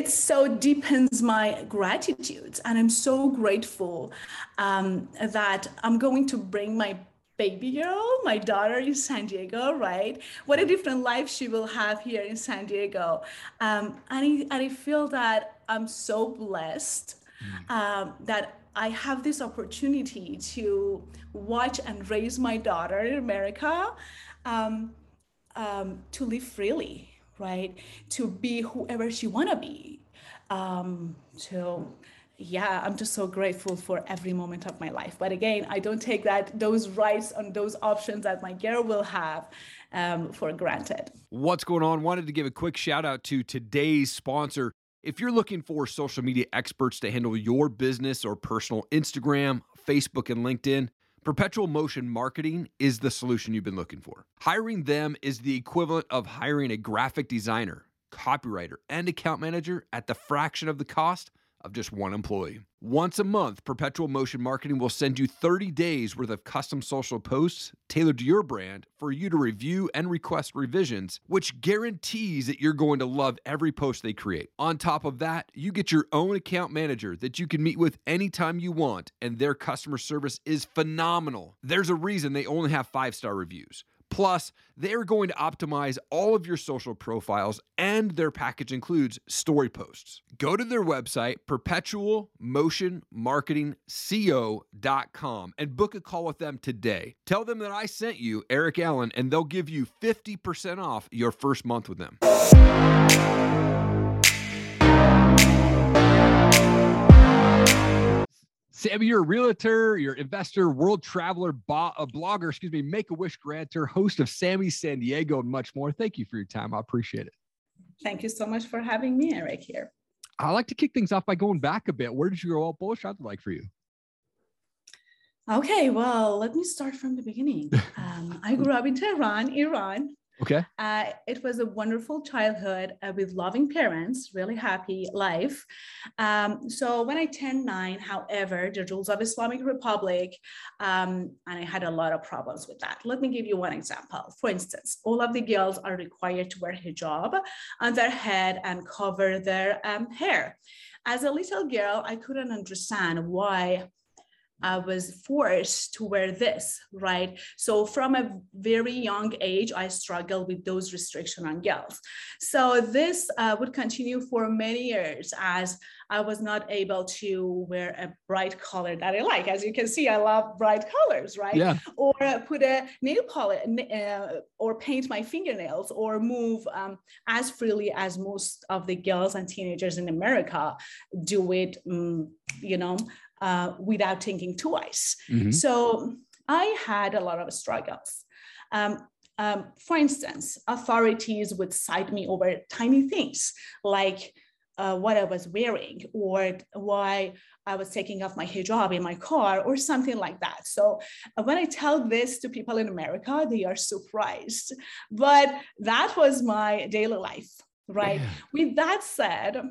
it so deepens my gratitude. And I'm so grateful um, that I'm going to bring my baby girl, my daughter in San Diego, right? What a different life she will have here in San Diego. Um, and, I, and I feel that I'm so blessed mm. um, that I have this opportunity to watch and raise my daughter in America, um, um, to live freely, right? To be whoever she wanna be. Um, so yeah, I'm just so grateful for every moment of my life. But again, I don't take that those rights and those options that my girl will have um, for granted. What's going on? Wanted to give a quick shout out to today's sponsor. If you're looking for social media experts to handle your business or personal Instagram, Facebook, and LinkedIn, Perpetual Motion Marketing is the solution you've been looking for. Hiring them is the equivalent of hiring a graphic designer, copywriter, and account manager at the fraction of the cost of just one employee. Once a month, Perpetual Motion Marketing will send you 30 days worth of custom social posts tailored to your brand for you to review and request revisions, which guarantees that you're going to love every post they create. On top of that, you get your own account manager that you can meet with anytime you want, and their customer service is phenomenal. There's a reason they only have five star reviews. Plus, they're going to optimize all of your social profiles, and their package includes story posts. Go to their website, perpetualmotionmarketingco.com, and book a call with them today. Tell them that I sent you, Erik Allen, and they'll give you 50% off your first month with them. Sammi, you're a realtor, you're investor, world traveler, bo- a blogger, excuse me, Make a Wish grantor, host of Sammy San Diego, and much more. Thank you for your time. I appreciate it. Thank you so much for having me, Erik, here. I like to kick things off by going back a bit. Where did you grow up? What was childhood like for you? Okay, well, let me start from the beginning. Um, I grew up in Tehran, Iran. Okay. Uh, it was a wonderful childhood uh, with loving parents, really happy life. Um, so when I turned nine, however, the rules of Islamic Republic, um, and I had a lot of problems with that. Let me give you one example. For instance, all of the girls are required to wear hijab on their head and cover their um, hair. As a little girl, I couldn't understand why I was forced to wear this, right? So from a very young age, I struggled with those restrictions on girls. So this uh, would continue for many years as I was not able to wear a bright color that I like. As you can see, I love bright colors, right? Yeah. Or put a nail polish uh, or paint my fingernails or move um, as freely as most of the girls and teenagers in America do it, um, you know, uh, without thinking twice. Mm-hmm. So I had a lot of struggles. Um, um, for instance, authorities would cite me over tiny things like uh, what I was wearing or why I was taking off my hijab in my car or something like that. So uh, when I tell this to people in America, they are surprised. But that was my daily life, right? Yeah. With that said,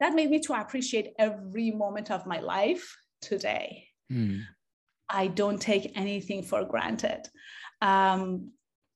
that made me to appreciate every moment of my life today. Mm. I don't take anything for granted. Um,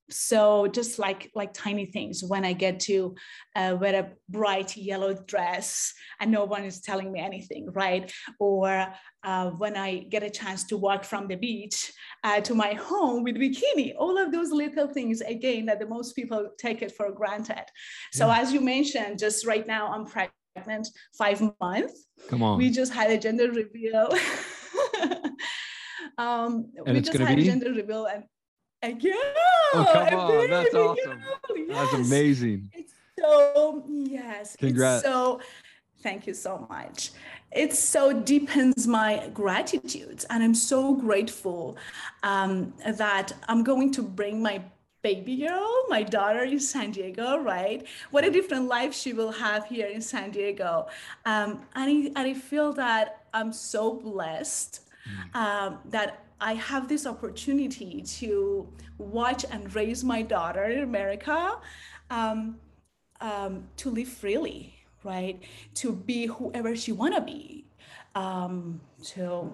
so just like like tiny things when i get to uh, wear a bright yellow dress and no one is telling me anything right or uh, when i get a chance to walk from the beach uh, to my home with bikini all of those little things again that the most people take it for granted so yeah. as you mentioned just right now i'm pregnant five months. Come on. We just had a gender reveal. um, and we just had be? a gender reveal and girl. Oh, come on. That's awesome. Yes. That's amazing. It's so, yes. Congrats. so, thank you so much. It so deepens my gratitude. And I'm so grateful um, that I'm going to bring my baby girl, my daughter in San Diego, right? What a different life she will have here in San Diego. Um, and, I, and I feel that I'm so blessed mm. um, that I have this opportunity to watch and raise my daughter in America, um, um, to live freely, right? To be whoever she wanna be. Um, to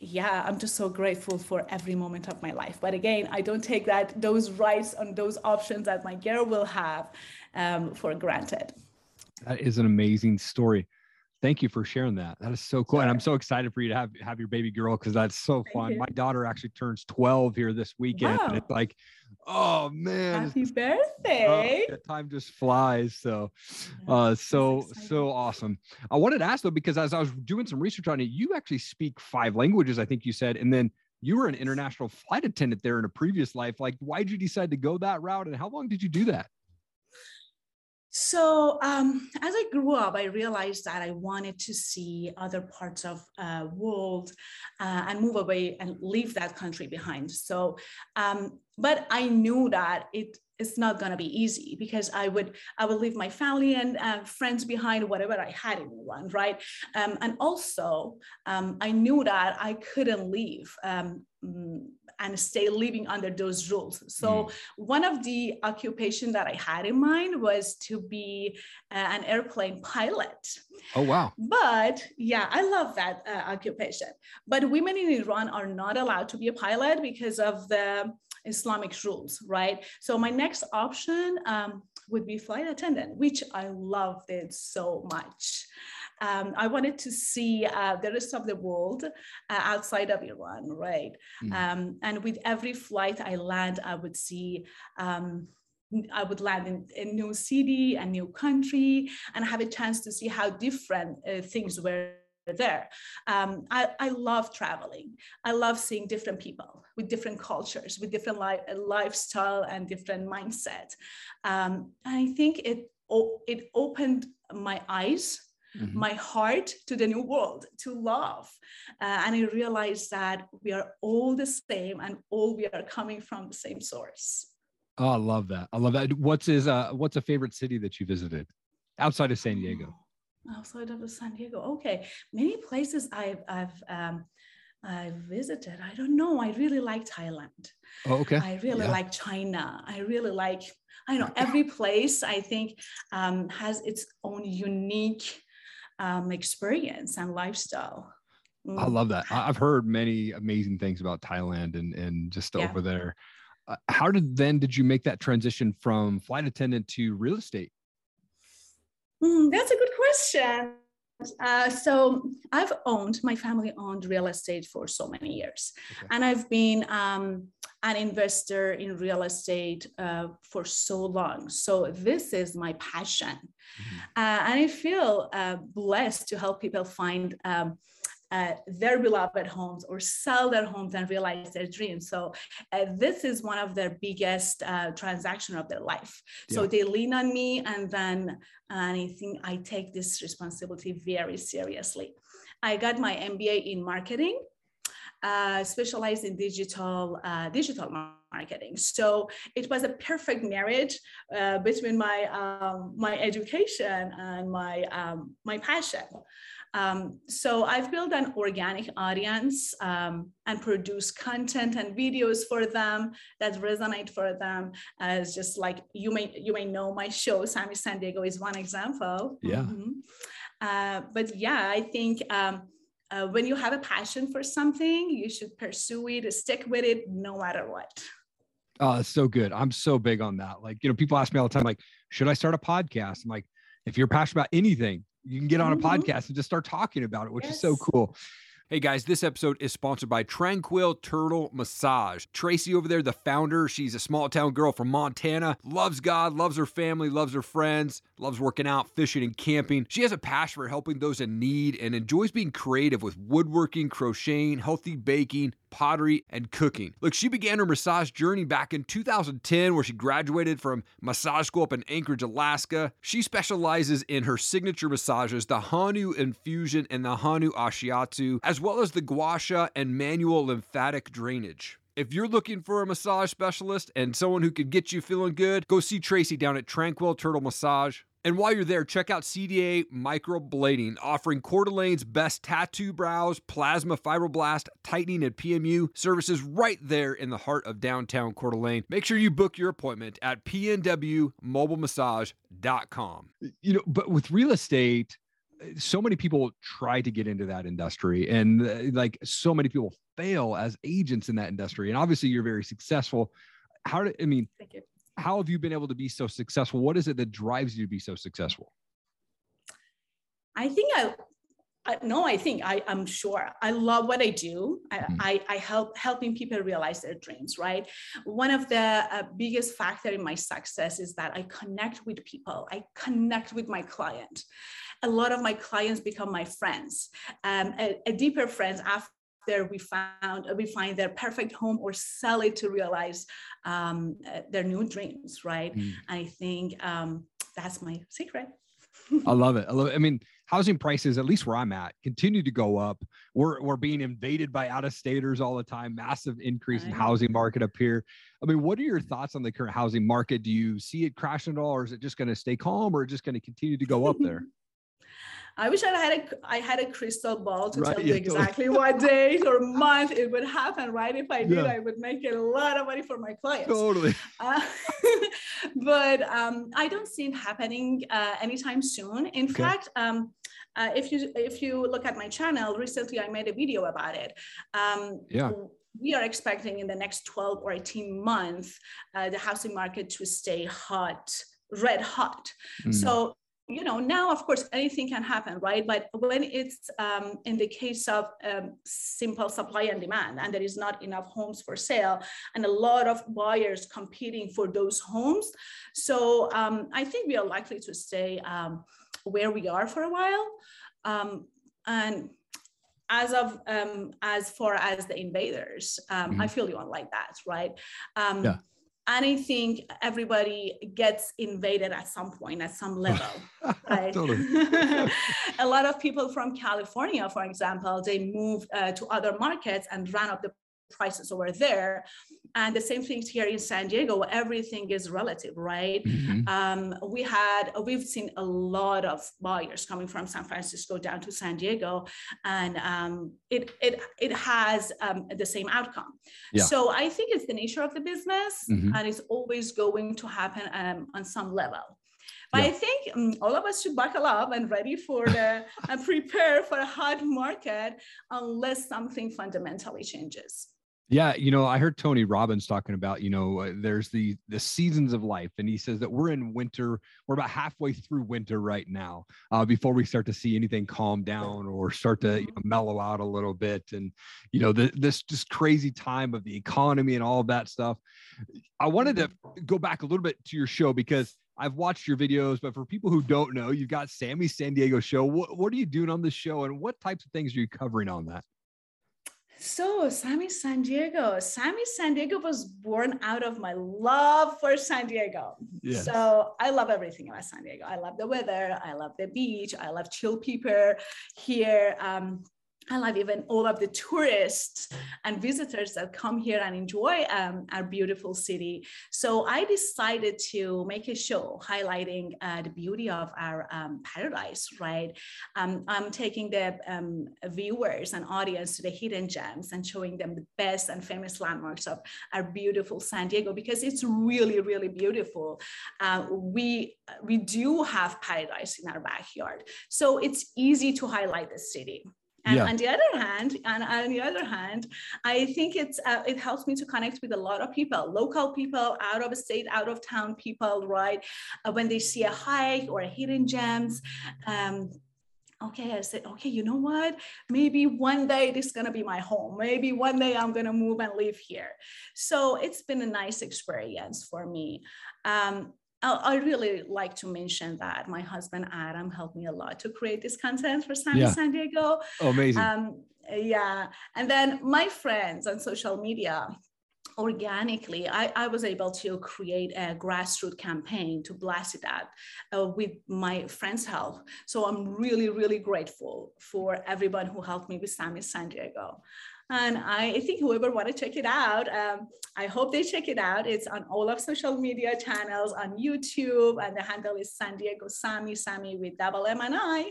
yeah, I'm just so grateful for every moment of my life. But again, I don't take that those rights and those options that my girl will have um, for granted. That is an amazing story. Thank you for sharing that. That is so cool. Sure. And I'm so excited for you to have have your baby girl because that's so Thank fun. You. My daughter actually turns 12 here this weekend. Wow. And it's like, oh man. Happy birthday. Oh, time just flies. So uh so so awesome. I wanted to ask though, because as I was doing some research on it, you actually speak five languages, I think you said, and then you were an international flight attendant there in a previous life. Like, why did you decide to go that route and how long did you do that? So um, as I grew up, I realized that I wanted to see other parts of uh, world uh, and move away and leave that country behind. So, um, but I knew that it it's not going to be easy because I would I would leave my family and uh, friends behind, whatever I had in one, right? Um, and also, um, I knew that I couldn't leave. Um, mm, and stay living under those rules. So mm. one of the occupation that I had in mind was to be uh, an airplane pilot. Oh wow! But yeah, I love that uh, occupation. But women in Iran are not allowed to be a pilot because of the Islamic rules, right? So my next option um, would be flight attendant, which I loved it so much um, I wanted to see uh, the rest of the world uh, outside of Iran, right? Mm. Um, and with every flight I land, I would see. Um, I would land in a new city, a new country, and have a chance to see how different uh, things were there. Um, I, I, love traveling. I love seeing different people with different cultures, with different li- lifestyle and different mindset. Um, I think it it opened my eyes mm-hmm. my heart to the new world, to love. Uh, and I realized that we are all the same and all we are coming from the same source. Oh, I love that. I love that. What's is uh what's a favorite city that you visited outside of San Diego? Oh, outside of San Diego. Okay. Many places I've I've um I visited. I don't know. I really like Thailand. Oh, okay. I really yeah. like China. I really like, I know every place I think um, has its own unique um, experience and lifestyle. Mm. I love that. I've heard many amazing things about Thailand and and just yeah. over there. Uh, how did then did you make that transition from flight attendant to real estate? Mm, that's a good question. Uh, so I've owned my family owned real estate for so many years, okay. and I've been um, an investor in real estate uh, for so long. So this is my passion, mm-hmm. uh, and I feel uh, blessed to help people find. Um, uh, their beloved homes or sell their homes and realize their dreams. So uh, this is one of their biggest uh, transaction of their life. Yeah. So they lean on me, and then and I think I take this responsibility very seriously. I got my MBA in marketing, uh, specialized in digital uh, digital marketing. So it was a perfect marriage uh, between my um, my education and my um, my passion. Um, so I've built an organic audience um, and produce content and videos for them that resonate for them. As just like you may you may know my show, Sammy San Diego is one example. Yeah. Mm-hmm. Uh, but yeah, I think um, uh, when you have a passion for something, you should pursue it, stick with it, no matter what. Oh, it's so good. I'm so big on that. Like, you know, people ask me all the time, like, should I start a podcast? I'm like, if you're passionate about anything, you can get on a mm-hmm. podcast and just start talking about it, which yes. is so cool. Hey guys, this episode is sponsored by Tranquil Turtle Massage. Tracy over there, the founder, she's a small town girl from Montana, loves God, loves her family, loves her friends, loves working out, fishing, and camping. She has a passion for helping those in need and enjoys being creative with woodworking, crocheting, healthy baking, pottery, and cooking. Look, she began her massage journey back in 2010, where she graduated from massage school up in Anchorage, Alaska. She specializes in her signature massages, the Hanu infusion and the Hanu ashiatsu, as well as the gua sha and manual lymphatic drainage. If you're looking for a massage specialist and someone who can get you feeling good, go see Tracy down at Tranquil Turtle Massage. And while you're there, check out CDA Microblading, offering Coeur d'Alene's best tattoo brows, plasma fibroblast, tightening, and PMU services right there in the heart of downtown Coeur d'Alene. Make sure you book your appointment at pnwmobilemassage.com. You know, but with real estate, so many people try to get into that industry and uh, like so many people fail as agents in that industry and obviously you're very successful how do i mean how have you been able to be so successful what is it that drives you to be so successful I think I, I no, I think I, I'm sure. I love what I do. I, mm-hmm. I, I, help helping people realize their dreams, right? One of the uh, biggest factor in my success is that I connect with people. I connect with my client. A lot of my clients become my friends, um, a, a deeper friends after there we found we find their perfect home or sell it to realize um, uh, their new dreams right? Mm. i think um, that's my secret. I love it. I love it. I mean housing prices at least where i'm at continue to go up. We're, we're being invaded by out of staters all the time massive increase in housing market up here. I mean what are your thoughts on the current housing market? Do you see it crashing at all or is it just going to stay calm or just going to continue to go up there I wish I had a I had a crystal ball to right, tell you exactly totally. what date or month it would happen. Right? If I did, yeah. I would make a lot of money for my clients. Totally. Uh, but um, I don't see it happening uh, anytime soon. In okay. fact. Um, uh, if you if you look at my channel recently i made a video about it um, yeah we are expecting in the next 12 or 18 months uh, the housing market to stay hot red hot mm. so you know now of course anything can happen right? But when it's um, in the case of um, simple supply and demand and there is not enough homes for sale and a lot of buyers competing for those homes so um, i think we are likely to stay um, where we are for a while. Um, and as of um, as far as the invaders mm-hmm. i feel you on like that right? Yeah and I think everybody gets invaded at some point, at some level. right? a lot of people from California, for example, they moved uh, to other markets and ran up the prices over there. And the same thing here in San Diego, everything is relative, right? Mm-hmm. Um, we had, we've seen a lot of buyers coming from San Francisco down to San Diego, and um, it, it, it has um, the same outcome. Yeah. So I think it's the nature of the business, mm-hmm. and it's always going to happen um, on some level. But yeah. I think um, all of us should buckle up and ready for the and prepare for a hot market unless something fundamentally changes. Yeah, you know, I heard Tony Robbins talking about, you know, uh, there's the the seasons of life, and he says that we're in winter. We're about halfway through winter right now, uh, before we start to see anything calm down or start to you know, mellow out a little bit. And you know, the, this just crazy time of the economy and all of that stuff. I wanted to go back a little bit to your show because I've watched your videos, but for people who don't know, you've got Sammy San Diego show. What what are you doing on the show, and what types of things are you covering on that? So, Sammy San Diego. Sammy San Diego was born out of my love for San Diego. Yes. So, I love everything about San Diego. I love the weather. I love the beach. I love chill people here. Um, I love even all of the tourists and visitors that come here and enjoy um, our beautiful city. So I decided to make a show highlighting uh, the beauty of our um, paradise, right? Um, I'm taking the um, viewers and audience to the hidden gems and showing them the best and famous landmarks of our beautiful San Diego because it's really, really beautiful. Uh, we, we do have paradise in our backyard. So it's easy to highlight the city. And yeah. on the other hand, and on the other hand, I think it's uh, it helps me to connect with a lot of people, local people, out of state, out of town people, right? Uh, when they see a hike or a hidden gems. Um, okay, I said, okay, you know what? Maybe one day this is gonna be my home. Maybe one day I'm gonna move and live here. So it's been a nice experience for me. Um, I really like to mention that my husband Adam helped me a lot to create this content for San, yeah. San Diego. Oh, amazing. Um, yeah. And then my friends on social media, organically, I, I was able to create a grassroots campaign to blast it out uh, with my friends' help. So I'm really, really grateful for everyone who helped me with Sammy San Diego. And I think whoever want to check it out, um, I hope they check it out. It's on all of social media channels on YouTube, and the handle is San Diego Sammi, Sammi with double M and I.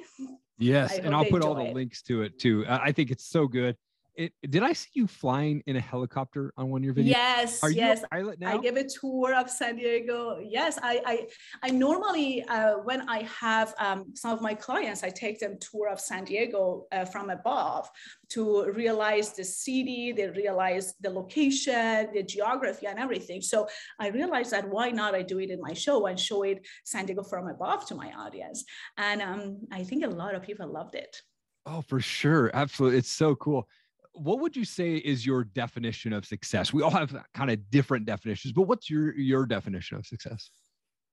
Yes, and I'll put all the it. links to it too. I think it's so good. It, did I see you flying in a helicopter on one of your videos? Yes, Are yes. you a pilot now? I give a tour of San Diego. Yes, I I, I normally uh, when I have um, some of my clients, I take them tour of San Diego uh, from above to realize the city, they realize the location, the geography, and everything. So I realized that why not I do it in my show and show it San Diego from above to my audience, and um, I think a lot of people loved it. Oh, for sure. Absolutely. It's so cool what would you say is your definition of success? We all have kind of different definitions, but what's your your definition of success?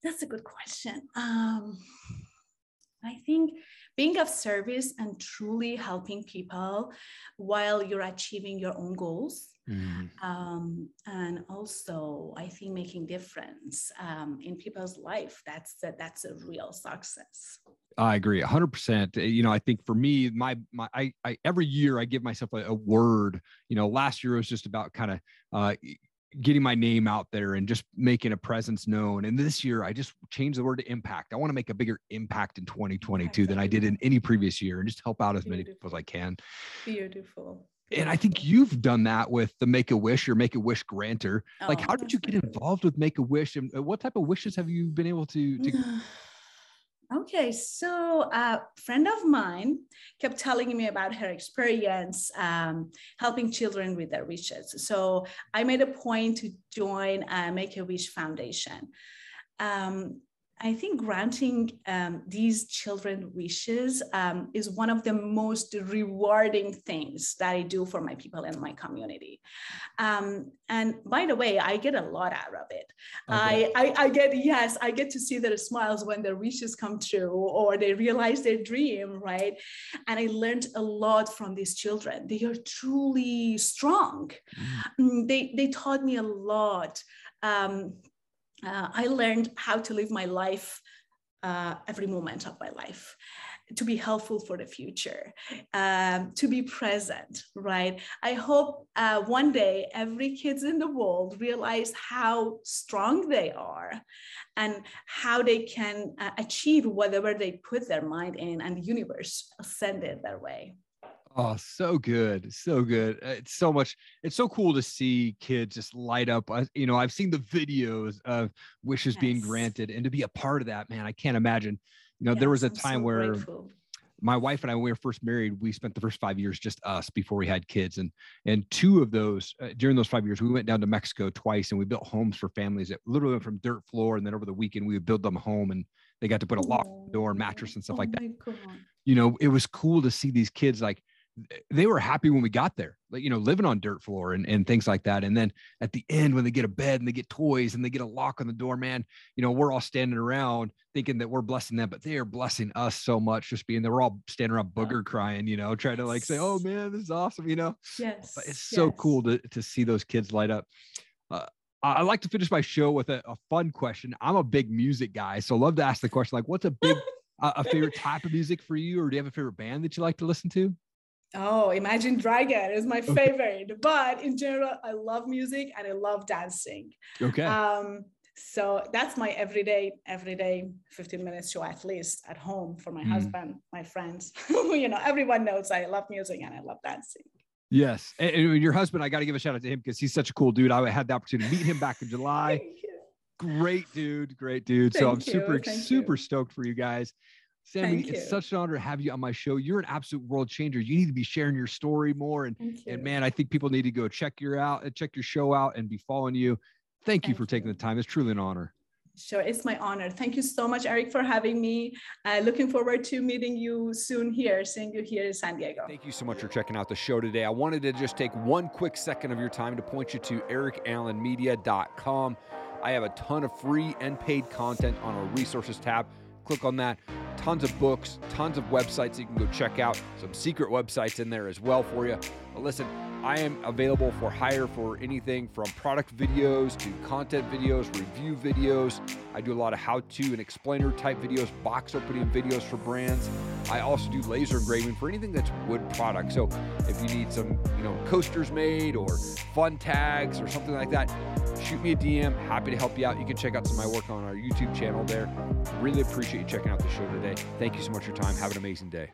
That's a good question. Um, I think being of service and truly helping people while you're achieving your own goals. Mm-hmm. Um, and also, I think making difference um, in people's life. That's a, that's a real success. I agree 100%. You know, I think for me, my, my, I, I every year I give myself a, a word, you know, last year was just about kind of, uh, getting my name out there and just making a presence known. And this year, I just changed the word to impact. I want to make a bigger impact in 2022 than I did in any previous year and just help out as Beautiful. many people as I can. Beautiful. And I think you've done that with the Make a Wish or Make a Wish granter. Like, oh, how did you get involved with Make a Wish, and uh, what type of wishes have you been able to? to- Okay, so a friend of mine kept telling me about her experience um, helping children with their wishes. So I made a point to join a Make a Wish Foundation. Um, I think granting um, these children wishes um, is one of the most rewarding things that I do for my people in my community. Um, and by the way, I get a lot out of it. Okay. I, I, I, get, yes, I get to see their smiles when their wishes come true or they realize their dream, right? And I learned a lot from these children. They are truly strong. Mm. They, they taught me a lot. Uh, I learned how to live my life uh, every moment of my life to be helpful for the future, um, to be present, right? I hope uh, one day every kids in the world realize how strong they are and how they can uh, achieve whatever they put their mind in and the universe send it their way. Oh, so good. So good. Uh, it's so much. It's so cool to see kids just light up. You know, I've seen the videos of wishes yes. being granted and to be a part of that, man, I can't imagine. You know, yes, there was a time so where grateful. my wife and I, when we were first married, we spent the first five years just us before we had kids. And, and two of those, uh, during those five years, we went down to Mexico twice and we built homes for families that literally went from dirt floor. And then over the weekend, we would build them a home and they got to put a lock door mattress and stuff oh like that. God. You know, it was cool to see these kids like, they were happy when we got there, like, you know, living on dirt floor and, and things like that. And then at the end, when they get a bed and they get toys and they get a lock on the door, man, you know, we're all standing around thinking that we're blessing them, but they are blessing us so much just being there. We're all standing around booger crying, you know, trying to like say, oh man, this is awesome, you know? Yes. But it's so yes. cool to, to see those kids light up. Uh, I like to finish my show with a, a, fun question. I'm a big music guy, so love to ask the question like, what's a big, a favorite type of music for you, or do you have a favorite band that you like to listen to? Oh, Imagine Dragon is my favorite. but in general, I love music and I love dancing. Okay. Um, so that's my everyday, everyday 15 minutes show at least at home for my mm. husband, my friends. you know, everyone knows I love music and I love dancing. Yes. And, and your husband, I got to give a shout out to him because he's such a cool dude. I had the opportunity to meet him back in July. Great dude. Great dude. Thank so I'm super, super you. stoked for you guys. Sammi, it's such an honor to have you on my show. You're an absolute world changer. You need to be sharing your story more. And, and man, I think people need to go check your out, uh, check your show out and be following you. Thank, Thank you for you. taking the time. It's truly an honor. Sure, it's my honor. Thank you so much, Erik, for having me. Uh, looking forward to meeting you soon here, seeing you here in San Diego. Thank you so much for checking out the show today. I wanted to just take one quick second of your time to point you to ericallenmedia.com. I have a ton of free and paid content on our resources tab. Click on that tons of books, tons of websites you can go check out, some secret websites in there as well for you. But listen, I am available for hire for anything from product videos to content videos, review videos. I do a lot of how to and explainer type videos, box opening videos for brands. I also do laser engraving for anything that's wood product. So if you need some, you know, coasters made or fun tags or something like that, shoot me a DM. Happy to help you out. You can check out some of my work on our YouTube channel there. Really appreciate you checking out the show today. Thank you so much for your time. Have an amazing day.